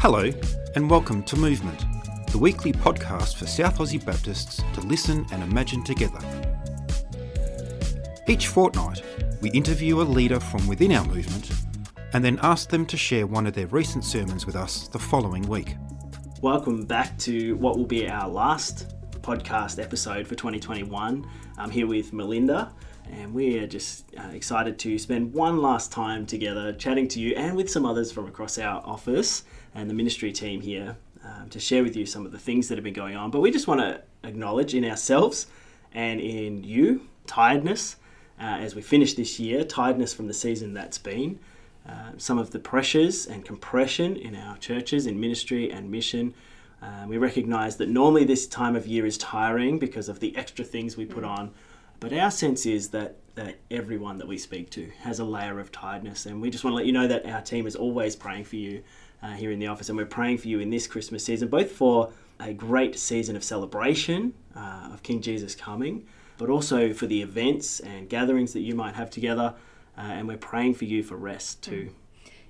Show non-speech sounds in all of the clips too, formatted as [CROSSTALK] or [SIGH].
Hello, and welcome to Movement, the weekly podcast for South Aussie Baptists to listen and imagine together. Each fortnight, we interview a leader from within our movement and then ask them to share one of their recent sermons with us the following week. Welcome back to what will be our last podcast episode for 2021. I'm here with Melinda, and we are just uh, excited to spend one last time together chatting to you and with some others from across our office and the ministry team here um, to share with you some of the things that have been going on. But we just want to acknowledge in ourselves and in you tiredness uh, as we finish this year, tiredness from the season that's been. Uh, some of the pressures and compression in our churches, in ministry and mission. Uh, we recognize that normally this time of year is tiring because of the extra things we put on, but our sense is that, that everyone that we speak to has a layer of tiredness, and we just want to let you know that our team is always praying for you uh, here in the office, and we're praying for you in this Christmas season, both for a great season of celebration uh, of King Jesus coming, but also for the events and gatherings that you might have together. Uh, and we're praying for you for rest too.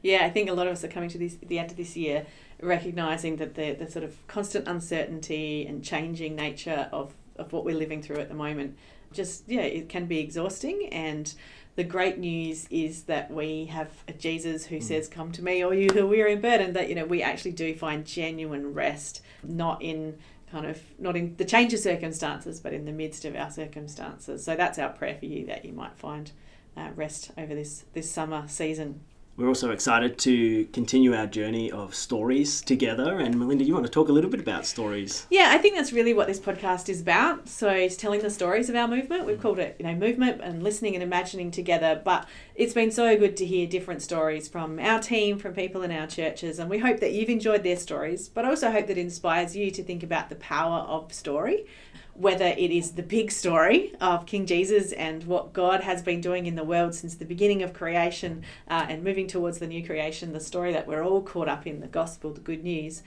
Yeah, I think a lot of us are coming to this the end of this year recognizing that the, the sort of constant uncertainty and changing nature of, of what we're living through at the moment just yeah it can be exhausting and the great news is that we have a Jesus who mm. says, Come to me, all you who are and burdened, that you know we actually do find genuine rest, not in kind of not in the change of circumstances, but in the midst of our circumstances. So that's our prayer for you that you might find uh, rest over this this summer season. We're also excited to continue our journey of stories together. And Melinda, you want to talk a little bit about stories? Yeah, I think that's really what this podcast is about. So it's telling the stories of our movement. We've called it, you know, movement and listening and imagining together. But it's been so good to hear different stories from our team, from people in our churches, and we hope that you've enjoyed their stories. But also hope that inspires you to think about the power of story whether it is the big story of King Jesus and what God has been doing in the world since the beginning of creation uh, and moving towards the new creation, the story that we're all caught up in, the gospel, the good news,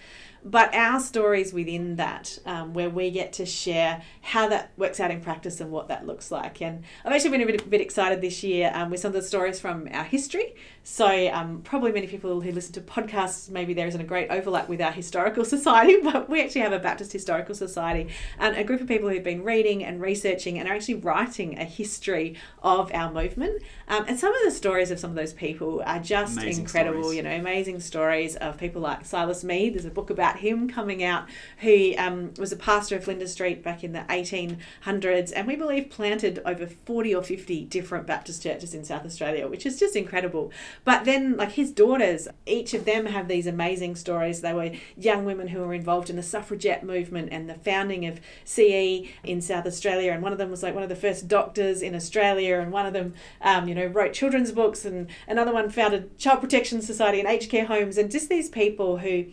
but our stories within that, um, where we get to share how that works out in practice and what that looks like. And I've actually been a bit, a bit excited this year um, with some of the stories from our history. So, um, probably many people who listen to podcasts, maybe there isn't a great overlap with our historical [LAUGHS] society, but we actually have a Baptist Historical Society and a group of people who've been reading and researching and are actually writing a history of our movement. Um, and some of the stories of some of those people are just amazing incredible, stories. you know, amazing stories of people like Silas Mead. There's a book about about him coming out, who um, was a pastor of Flinders Street back in the 1800s, and we believe planted over 40 or 50 different Baptist churches in South Australia, which is just incredible. But then, like his daughters, each of them have these amazing stories. They were young women who were involved in the suffragette movement and the founding of CE in South Australia, and one of them was like one of the first doctors in Australia, and one of them, um, you know, wrote children's books, and another one founded Child Protection Society and aged care homes, and just these people who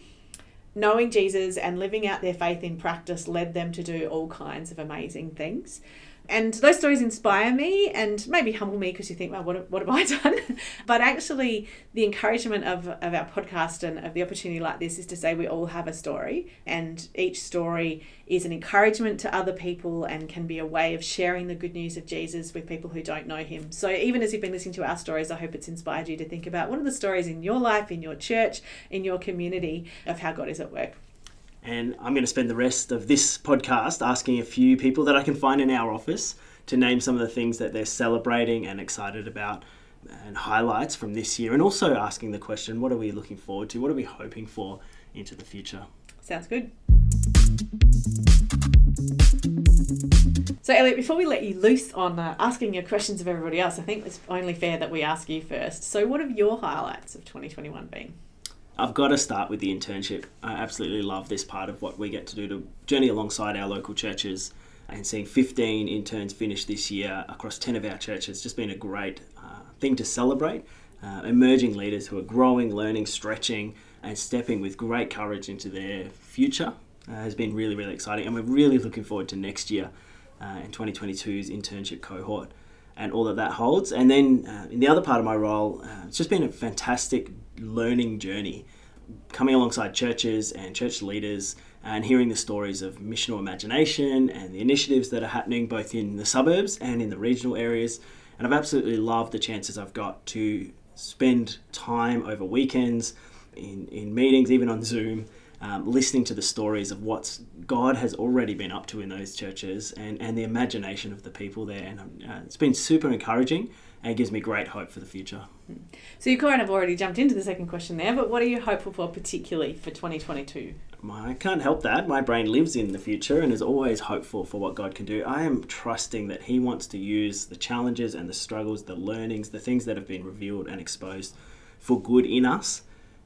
knowing Jesus and living out their faith in practice led them to do all kinds of amazing things. And those stories inspire me and maybe humble me because you think, well, what, what have I [LAUGHS] done? but actually, the encouragement of, of our podcast and of the opportunity like this is to say we all have a story, and each story is an encouragement to other people and can be a way of sharing the good news of Jesus with people who don't know him. So, even as you've been listening to our stories, I hope it's inspired you to think about what are the stories in your life, in your church, in your community of how God is at work. And I'm going to spend the rest of this podcast asking a few people that I can find in our office to name some of the things that they're celebrating and excited about and highlights from this year, and also asking the question what are we looking forward to? What are we hoping for into the future? Sounds good. So, Elliot, before we let you loose on uh, asking your questions of everybody else, I think it's only fair that we ask you first. So, what have your highlights of 2021 been? I've got to start with the internship. I absolutely love this part of what we get to do to journey alongside our local churches and seeing 15 interns finish this year across 10 of our churches. It's just been a great uh, thing to celebrate. Uh, emerging leaders who are growing, learning, stretching, and stepping with great courage into their future uh, has been really, really exciting. And we're really looking forward to next year uh, in 2022's internship cohort and all that that holds. And then uh, in the other part of my role, uh, it's just been a fantastic learning journey, coming alongside churches and church leaders and hearing the stories of missional imagination and the initiatives that are happening both in the suburbs and in the regional areas. And I've absolutely loved the chances I've got to spend time over weekends in, in meetings, even on Zoom, um, listening to the stories of what God has already been up to in those churches and, and the imagination of the people there. And uh, it's been super encouraging and it gives me great hope for the future. So you kind of already jumped into the second question there, but what are you hopeful for particularly for 2022? I can't help that. My brain lives in the future and is always hopeful for what God can do. I am trusting that He wants to use the challenges and the struggles, the learnings, the things that have been revealed and exposed for good in us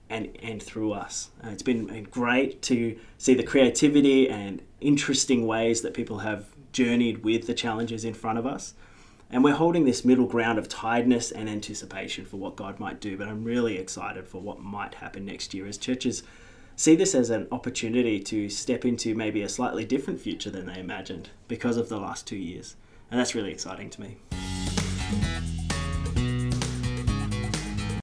and, and through us. Uh, it's been great to see the creativity and interesting ways that people have journeyed with the challenges in front of us. And we're holding this middle ground of tiredness and anticipation for what God might do. But I'm really excited for what might happen next year as churches see this as an opportunity to step into maybe a slightly different future than they imagined because of the last two years. And that's really exciting to me.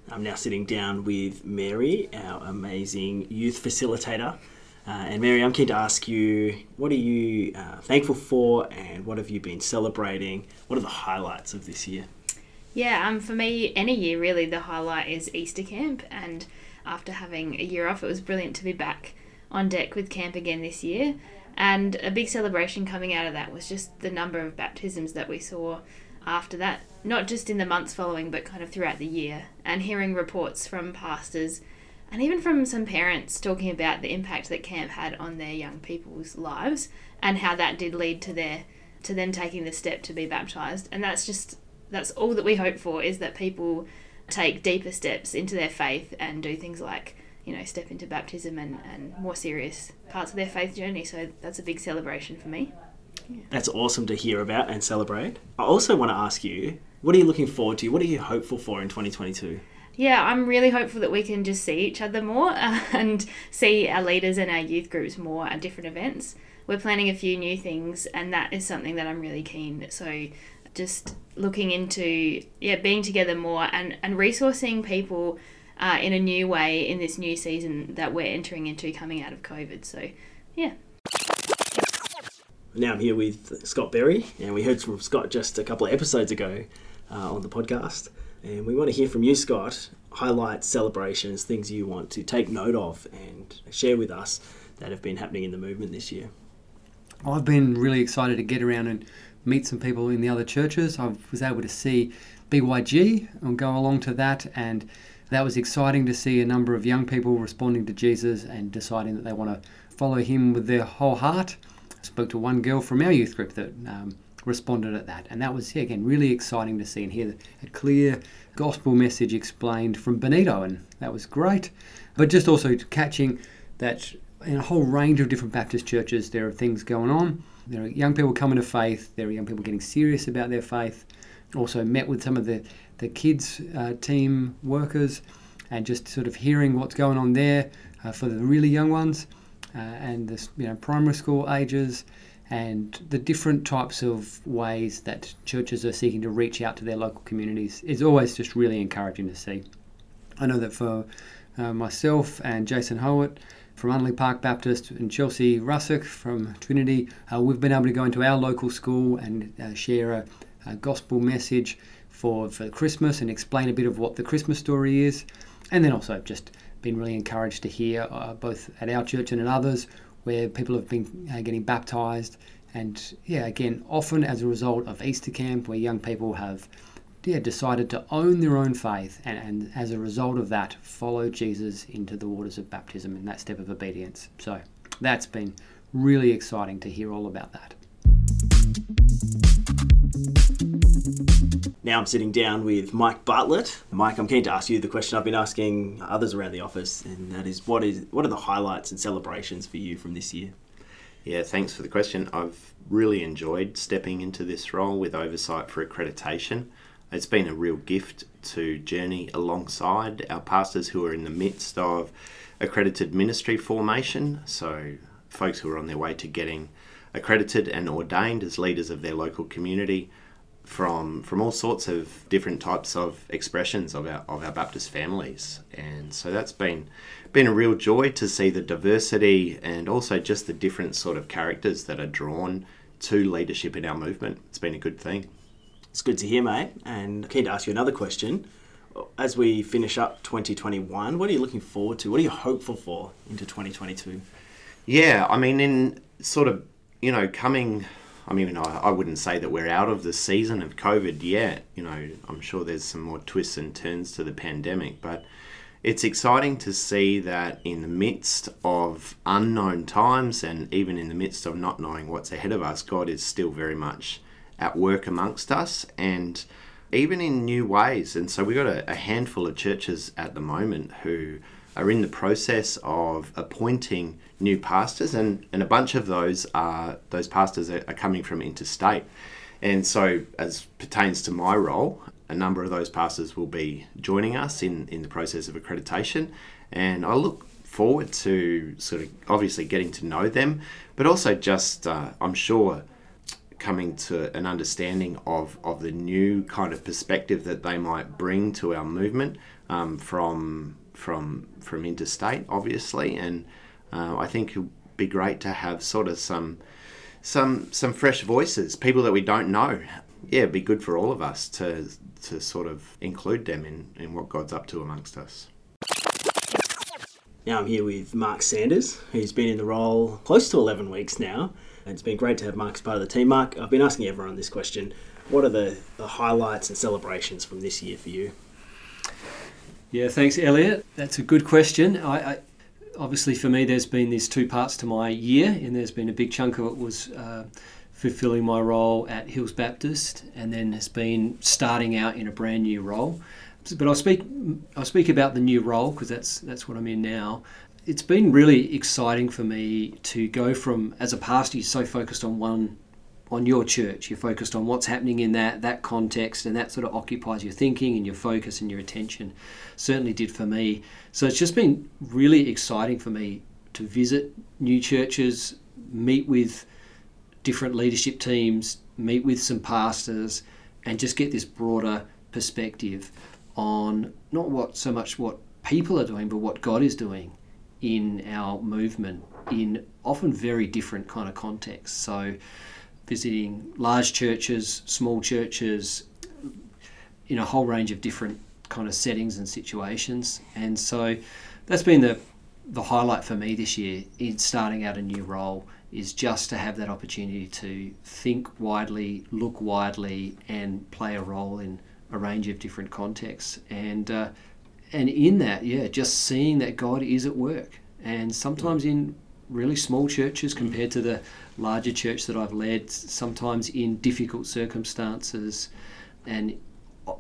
I'm now sitting down with Mary, our amazing youth facilitator. Uh, and Mary, I'm keen to ask you, what are you uh, thankful for and what have you been celebrating? What are the highlights of this year? Yeah, um, for me, any year really, the highlight is Easter camp. And after having a year off, it was brilliant to be back on deck with camp again this year. And a big celebration coming out of that was just the number of baptisms that we saw after that, not just in the months following, but kind of throughout the year, and hearing reports from pastors and even from some parents talking about the impact that camp had on their young people's lives and how that did lead to their to them taking the step to be baptized and that's just that's all that we hope for is that people take deeper steps into their faith and do things like you know step into baptism and, and more serious parts of their faith journey so that's a big celebration for me that's awesome to hear about and celebrate. I also want to ask you, what are you looking forward to? What are you hopeful for in 2022? Yeah, I'm really hopeful that we can just see each other more [LAUGHS] and see our leaders and our youth groups more at different events. We're planning a few new things, and that is something that I'm really keen. So, just looking into yeah, being together more and and resourcing people uh, in a new way in this new season that we're entering into coming out of COVID. So, yeah. Now I'm here with Scott Berry, and we heard from Scott just a couple of episodes ago uh, on the podcast. And we want to hear from you, Scott, highlights, celebrations, things you want to take note of and share with us that have been happening in the movement this year. I've been really excited to get around and meet some people in the other churches. I was able to see BYG and go along to that, and that was exciting to see a number of young people responding to Jesus and deciding that they want to follow him with their whole heart spoke to one girl from our youth group that um, responded at that. And that was, yeah, again, really exciting to see and hear a clear gospel message explained from Benito. And that was great. But just also catching that in a whole range of different Baptist churches, there are things going on. There are young people coming to faith. There are young people getting serious about their faith. Also met with some of the, the kids uh, team workers and just sort of hearing what's going on there uh, for the really young ones uh, and the you know primary school ages and the different types of ways that churches are seeking to reach out to their local communities is always just really encouraging to see. I know that for uh, myself and Jason Howard from Unley Park Baptist and Chelsea Russick from Trinity, uh, we've been able to go into our local school and uh, share a, a, gospel message for, for Christmas and explain a bit of what the Christmas story is, and then also just been really encouraged to hear, uh, both at our church and in others, where people have been uh, getting baptized. And yeah, again, often as a result of Easter camp, where young people have yeah, decided to own their own faith and, and as a result of that, follow Jesus into the waters of baptism in that step of obedience. So that's been really exciting to hear all about that. Now I'm sitting down with Mike Bartlett. Mike, I'm keen to ask you the question I've been asking others around the office, and that is what is what are the highlights and celebrations for you from this year? Yeah, thanks for the question. I've really enjoyed stepping into this role with oversight for accreditation. It's been a real gift to journey alongside our pastors who are in the midst of accredited ministry formation. So, folks who are on their way to getting accredited and ordained as leaders of their local community from from all sorts of different types of expressions of our of our Baptist families, and so that's been been a real joy to see the diversity and also just the different sort of characters that are drawn to leadership in our movement. It's been a good thing. It's good to hear, mate. And keen to ask you another question. as we finish up 2021, what are you looking forward to? What are you hopeful for into 2022? Yeah, I mean, in sort of, you know, coming, I mean, I, I wouldn't say that we're out of the season of COVID yet. You know, I'm sure there's some more twists and turns to the pandemic, but it's exciting to see that in the midst of unknown times and even in the midst of not knowing what's ahead of us, God is still very much at work amongst us and even in new ways. And so we've got a, a handful of churches at the moment who are in the process of appointing new pastors, and, and a bunch of those are those pastors are, are coming from interstate. And so, as pertains to my role, a number of those pastors will be joining us in, in the process of accreditation. And I look forward to sort of obviously getting to know them, but also just, uh, I'm sure, coming to an understanding of, of the new kind of perspective that they might bring to our movement um, from from from interstate, obviously, and uh, I think it'd be great to have sort of some some some fresh voices, people that we don't know. Yeah, it'd be good for all of us to to sort of include them in, in what God's up to amongst us. Now I'm here with Mark Sanders, who's been in the role close to 11 weeks now. And it's been great to have Mark as part of the team. Mark, I've been asking everyone this question. What are the, the highlights and celebrations from this year for you? Yeah, thanks, Elliot. That's a good question. I, I, obviously, for me, there's been these two parts to my year, and there's been a big chunk of it was uh, fulfilling my role at Hills Baptist, and then has been starting out in a brand new role. But I'll speak I'll speak about the new role because that's that's what I'm in now. It's been really exciting for me to go from as a pastor, you're so focused on one on your church. You're focused on what's happening in that that context, and that sort of occupies your thinking and your focus and your attention. Certainly did for me. So it's just been really exciting for me to visit new churches, meet with different leadership teams, meet with some pastors, and just get this broader perspective on not what so much what people are doing, but what God is doing in our movement in often very different kind of contexts. So visiting large churches, small churches, in a whole range of different kind of settings and situations. And so that's been the the highlight for me this year in starting out a new role is just to have that opportunity to think widely, look widely, and play a role in a range of different contexts. And uh, and in that, yeah, just seeing that God is at work, and sometimes in really small churches compared to the larger church that I've led, sometimes in difficult circumstances and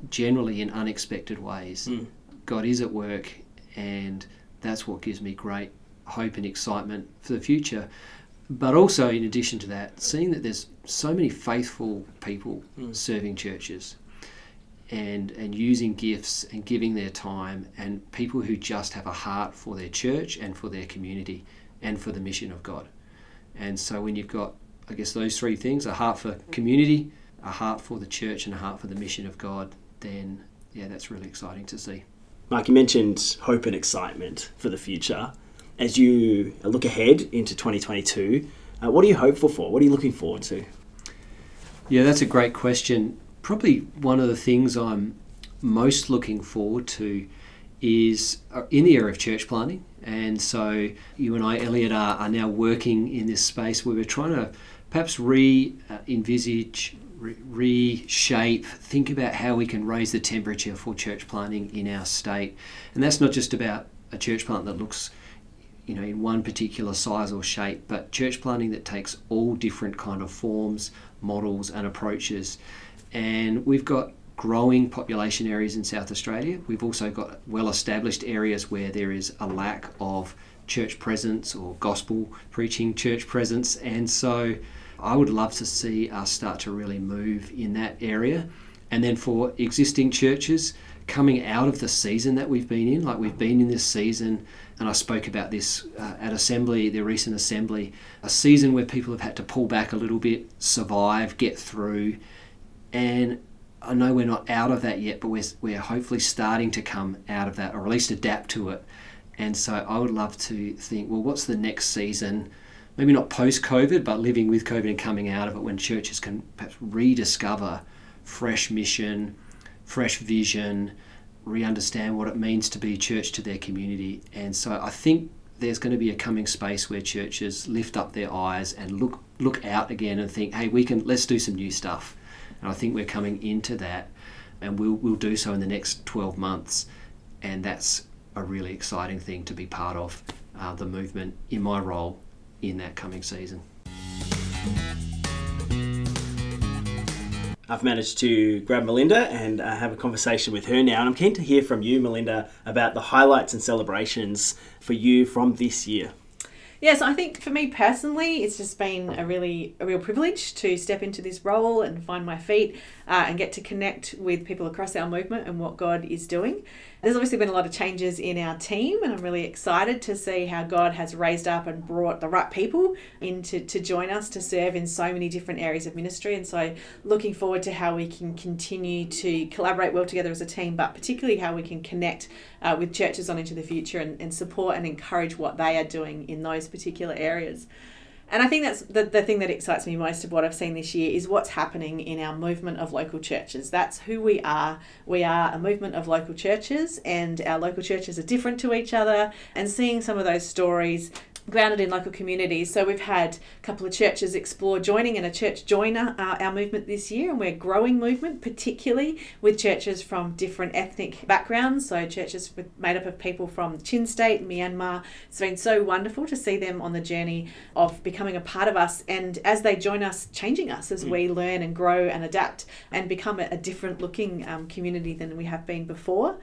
generally in unexpected ways. Mm. God is at work, and that's what gives me great hope and excitement for the future. But also, in addition to that, seeing that there's so many faithful people mm. serving churches and, and using gifts and giving their time, and people who just have a heart for their church and for their community and for the mission of God. And so when you've got, I guess, those three things a heart for community, a heart for the church, and a heart for the mission of God then, yeah, that's really exciting to see. Mark, you mentioned hope and excitement for the future. As you look ahead into 2022, uh, what are you hopeful for? What are you looking forward to? Yeah, that's a great question. Probably one of the things I'm most looking forward to is uh, in the area of church planting. And so you and I, Elliot, are, are now working in this space where we're trying to perhaps re envisage, re- reshape, think about how we can raise the temperature for church planting in our state. And that's not just about a church plant that looks you know in one particular size or shape but church planting that takes all different kind of forms models and approaches and we've got growing population areas in South Australia. We've also got well established areas where there is a lack of church presence or gospel preaching church presence. And so I would love to see us start to really move in that area. And then for existing churches, coming out of the season that we've been in, like we've been in this season, and I spoke about this uh, at assembly, the recent assembly, a season where people have had to pull back a little bit, survive, get through, and I know we're not out of that yet, but we're, we're hopefully starting to come out of that or at least adapt to it. And so I would love to think, well, what's the next season? Maybe not post COVID, but living with COVID and coming out of it when churches can perhaps rediscover fresh mission, fresh vision, re understand what it means to be church to their community. And so I think there's going to be a coming space where churches lift up their eyes and look look out again and think, hey, we can let's do some new stuff. And I think we're coming into that, and we'll we'll do so in the next 12 months, and that's a really exciting thing to be part of uh, the movement in my role in that coming season. I've managed to grab Melinda and uh, have a conversation with her now. And I'm keen to hear from you, Melinda, about the highlights and celebrations for you from this year. Yes, I think for me personally, it's just been a really a real privilege to step into this role and find my feet uh, and get to connect with people across our movement and what God is doing. There's obviously been a lot of changes in our team, and I'm really excited to see how God has raised up and brought the right people in to, to join us to serve in so many different areas of ministry. And so, looking forward to how we can continue to collaborate well together as a team, but particularly how we can connect uh, with churches on into the future and, and support and encourage what they are doing in those particular areas. And I think that's the, the thing that excites me most of what I've seen this year is what's happening in our movement of local churches. That's who we are. We are a movement of local churches, and our local churches are different to each other. And seeing some of those stories grounded in local communities. So we've had a couple of churches explore joining and a church join our, our movement this year, and we're growing movement, particularly with churches from different ethnic backgrounds. So churches with, made up of people from Chin State, Myanmar. It's been so wonderful to see them on the journey of becoming a part of us, and as they join us, changing us as mm. we learn and grow and adapt and become a, a different looking um, community than we have been before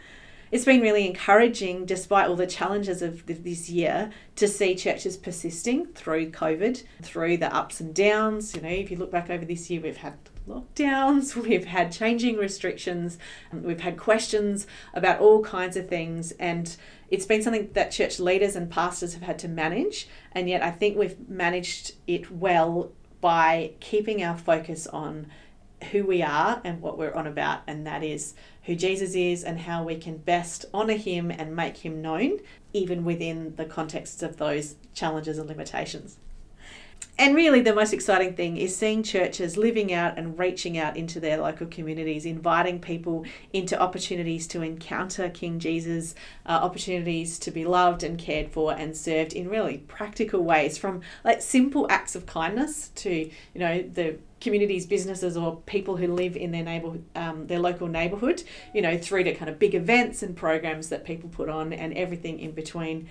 it's been really encouraging, despite all the challenges of this year, to see churches persisting through COVID, through the ups and downs. You know, if you look back over this year, we've had lockdowns, [LAUGHS] we've had changing restrictions, we've had questions about all kinds of things, and it's been something that church leaders and pastors have had to manage. And yet, I think we've managed it well by keeping our focus on who we are and what we're on about, and that is who Jesus is and how we can best honour him and make him known, even within the context of those challenges and limitations. And really, the most exciting thing is seeing churches living out and reaching out into their local communities, inviting people into opportunities to encounter King Jesus, uh, opportunities to be loved and cared for and served in really practical ways, from like simple acts of kindness to you know the communities, businesses, or people who live in their neighborhood, um, their local neighborhood, you know, through to kind of big events and programs that people put on, and everything in between.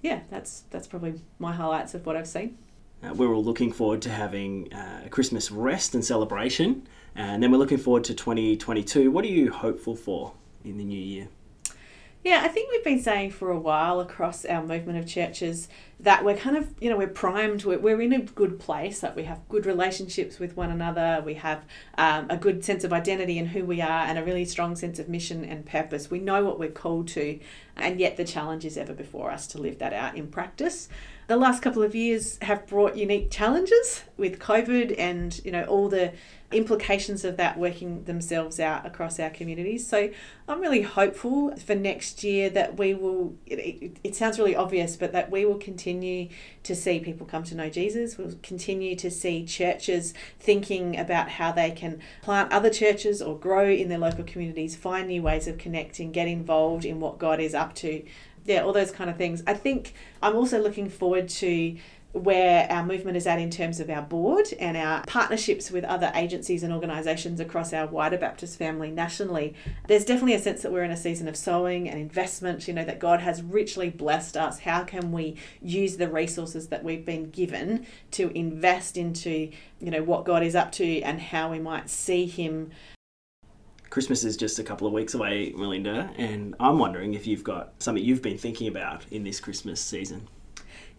Yeah, that's that's probably my highlights of what I've seen. Uh, we're all looking forward to having uh, a Christmas rest and celebration, and then we're looking forward to 2022. What are you hopeful for in the new year? Yeah, I think we've been saying for a while across our movement of churches that we're kind of, you know, we're primed, we're, in a good place, that we have good relationships with one another, we have um, a good sense of identity and who we are, and a really strong sense of mission and purpose. We know what we're called to, and yet the challenge is ever before us to live that out in practice the last couple of years have brought unique challenges with COVID and you know all the implications of that working themselves out across our communities. So I'm really hopeful for next year that we will. It, it, it, sounds really obvious, but that we will continue to see people come to know Jesus. We'll continue to see churches thinking about how they can plant other churches or grow in their local communities, find new ways of connecting, get involved in what God is up to yeah, all those kind of things. I think I'm also looking forward to where our movement is at in terms of our board and our partnerships with other agencies and organisations across our wider Baptist family nationally. There's definitely a sense that we're in a season of sowing and investment, you know, that God has richly blessed us. How can we use the resources that we've been given to invest into, you know, what God is up to and how we might see Him Christmas is just a couple of weeks away, Melinda, and I'm wondering if you've got something you've been thinking about in this Christmas season.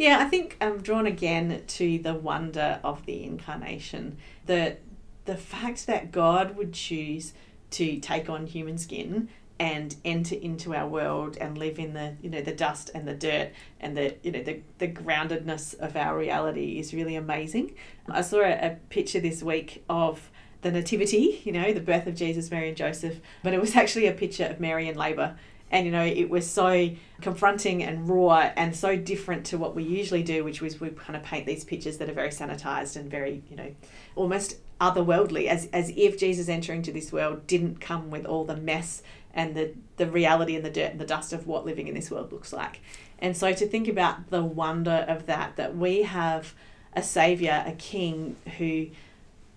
Yeah, I think I'm drawn again to the wonder of the incarnation. The the fact that God would choose to take on human skin and enter into our world and live in the you know the dust and the dirt and the you know the, the groundedness of our reality is really amazing. I saw a, a picture this week of the nativity, you know, the birth of Jesus, Mary and Joseph, but it was actually a picture of Mary in labour. And you know, it was so confronting and raw and so different to what we usually do, which was we kind of paint these pictures that are very sanitized and very, you know, almost otherworldly, as, as if Jesus entering to this world didn't come with all the mess and the, the reality and the dirt and the dust of what living in this world looks like. And so to think about the wonder of that, that we have a savior, a king who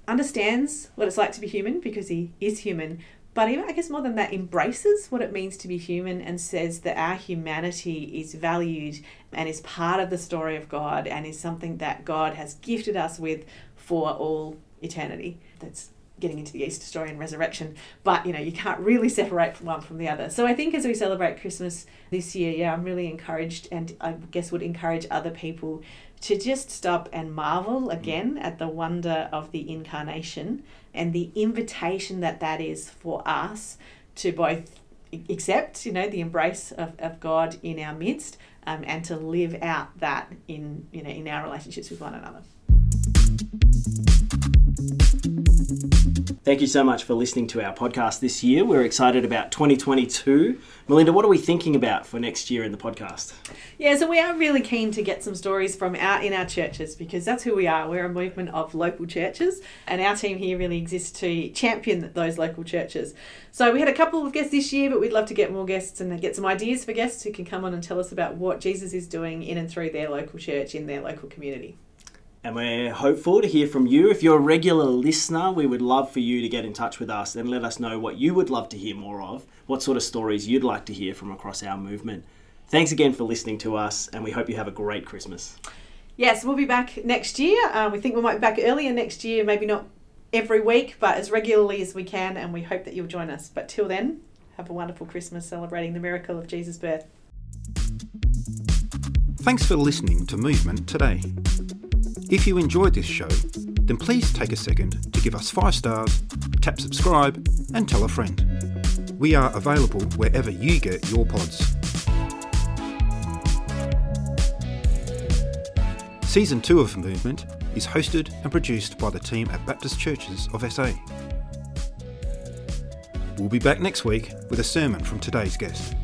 understands what it's like to be human because he is human, but even I guess more than that, embraces what it means to be human and says that our humanity is valued and is part of the story of God and is something that God has gifted us with for all eternity. That's getting into the Easter story and resurrection, but you know, you can't really separate one from the other. So I think as we celebrate Christmas this year, yeah, I'm really encouraged and I guess would encourage other people to just stop and marvel again at the wonder of the incarnation and the invitation that that is for us to both accept, you know, the embrace of, of God in our midst um, and to live out that in, you know, in our relationships with one another. Thank you so much for listening to our podcast this year. We're excited about 2022. Melinda, what are we thinking about for next year in the podcast? Yeah, so we are really keen to get some stories from out in our churches because that's who we are. We're a movement of local churches, and our team here really exists to champion those local churches. So we had a couple of guests this year, but we'd love to get more guests and get some ideas for guests who can come on and tell us about what Jesus is doing in and through their local church in their local community. And we're hopeful to hear from you. If you're a regular listener, we would love for you to get in touch with us and let us know what you would love to hear more of, what sort of stories you'd like to hear from across our movement. Thanks again for listening to us, and we hope you have a great Christmas. Yes, we'll be back next year. Uh, we think we might be back earlier next year, maybe not every week, but as regularly as we can, and we hope that you'll join us. But till then, have a wonderful Christmas celebrating the miracle of Jesus' birth. Thanks for listening to Movement today. If you enjoyed this show, then please take a second to give us five stars, tap subscribe, and tell a friend. We are available wherever you get your pods. Season 2 of Movement is hosted and produced by the team at Baptist Churches of SA. We'll be back next week with a sermon from today's guest.